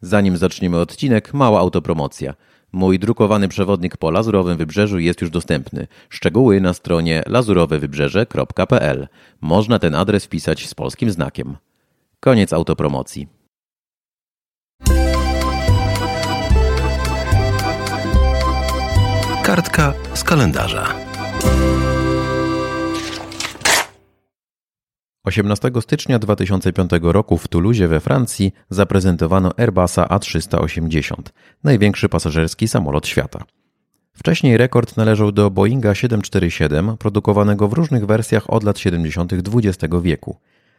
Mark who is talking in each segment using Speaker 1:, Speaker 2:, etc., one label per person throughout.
Speaker 1: Zanim zaczniemy odcinek, mała autopromocja. Mój drukowany przewodnik po Lazurowym Wybrzeżu jest już dostępny. Szczegóły na stronie lazurowewybrzeże.pl. Można ten adres wpisać z polskim znakiem. Koniec autopromocji.
Speaker 2: Kartka z kalendarza.
Speaker 1: 18 stycznia 2005 roku w Toulouse we Francji zaprezentowano Airbusa A380, największy pasażerski samolot świata. Wcześniej rekord należał do Boeinga 747, produkowanego w różnych wersjach od lat 70. XX wieku.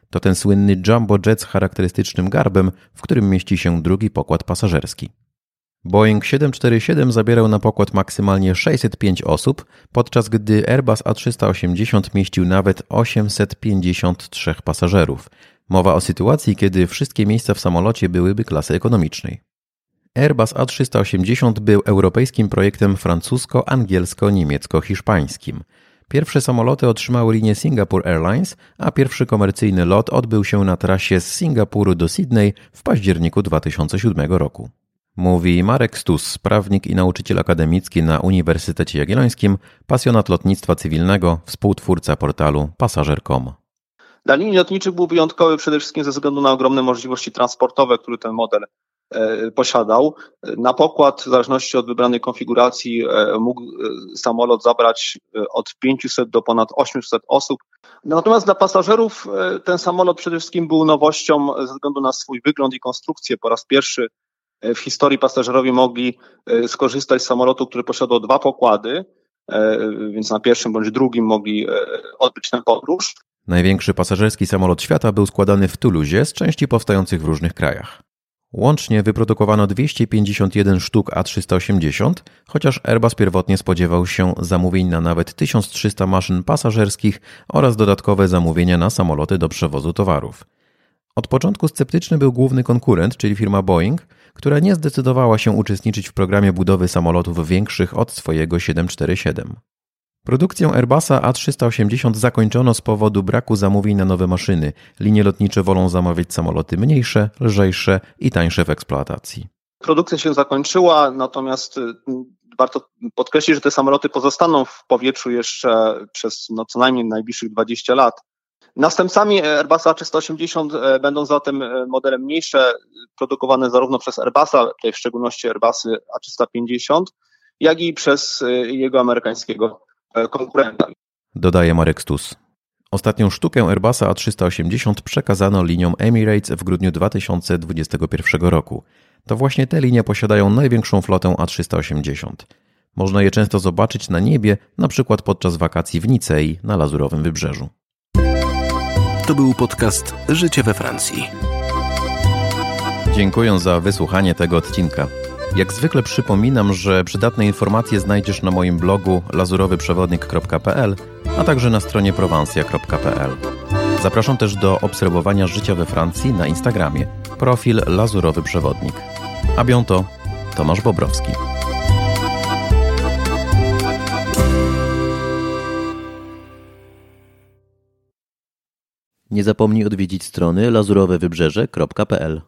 Speaker 1: To ten słynny jumbo jet z charakterystycznym garbem, w którym mieści się drugi pokład pasażerski. Boeing 747 zabierał na pokład maksymalnie 605 osób, podczas gdy Airbus A380 mieścił nawet 853 pasażerów. Mowa o sytuacji, kiedy wszystkie miejsca w samolocie byłyby klasy ekonomicznej. Airbus A380 był europejskim projektem francusko-angielsko-niemiecko-hiszpańskim. Pierwsze samoloty otrzymały linię Singapore Airlines, a pierwszy komercyjny lot odbył się na trasie z Singapuru do Sydney w październiku 2007 roku. Mówi Marek Stus, prawnik i nauczyciel akademicki na Uniwersytecie Jagiellońskim, pasjonat lotnictwa cywilnego, współtwórca portalu pasażer.com.
Speaker 3: Dla linii lotniczych był wyjątkowy przede wszystkim ze względu na ogromne możliwości transportowe, które ten model e, posiadał. Na pokład, w zależności od wybranej konfiguracji, e, mógł e, samolot zabrać od 500 do ponad 800 osób. Natomiast dla pasażerów ten samolot przede wszystkim był nowością ze względu na swój wygląd i konstrukcję. Po raz pierwszy w historii pasażerowie mogli e, skorzystać z samolotu, który posiadał dwa pokłady, e, więc na pierwszym bądź drugim mogli e, odbyć tę podróż.
Speaker 1: Największy pasażerski samolot świata był składany w Toulouse z części powstających w różnych krajach. Łącznie wyprodukowano 251 sztuk A380, chociaż Airbus pierwotnie spodziewał się zamówień na nawet 1300 maszyn pasażerskich oraz dodatkowe zamówienia na samoloty do przewozu towarów. Od początku sceptyczny był główny konkurent, czyli firma Boeing, która nie zdecydowała się uczestniczyć w programie budowy samolotów większych od swojego 747. Produkcję Airbusa A380 zakończono z powodu braku zamówień na nowe maszyny. Linie lotnicze wolą zamawiać samoloty mniejsze, lżejsze i tańsze w eksploatacji.
Speaker 3: Produkcja się zakończyła, natomiast y, warto podkreślić, że te samoloty pozostaną w powietrzu jeszcze przez no, co najmniej najbliższych 20 lat. Następcami Airbusa 380 e, będą zatem e, modele mniejsze, produkowane zarówno przez Airbusa, tutaj w szczególności Airbusy A350, jak i przez e, jego amerykańskiego konkurenta.
Speaker 1: Dodaje Marek Stus. Ostatnią sztukę Airbusa A380 przekazano liniom Emirates w grudniu 2021 roku. To właśnie te linie posiadają największą flotę A380. Można je często zobaczyć na niebie, na przykład podczas wakacji w Nicei na Lazurowym Wybrzeżu.
Speaker 2: To był podcast Życie we Francji.
Speaker 1: Dziękuję za wysłuchanie tego odcinka. Jak zwykle przypominam, że przydatne informacje znajdziesz na moim blogu lazurowyprzewodnik.pl, a także na stronie prowansja.pl. Zapraszam też do obserwowania życia we Francji na Instagramie. Profil Lazurowy Przewodnik. A bientôt, Tomasz Bobrowski. Nie zapomnij odwiedzić strony lazurowewybrzeże.pl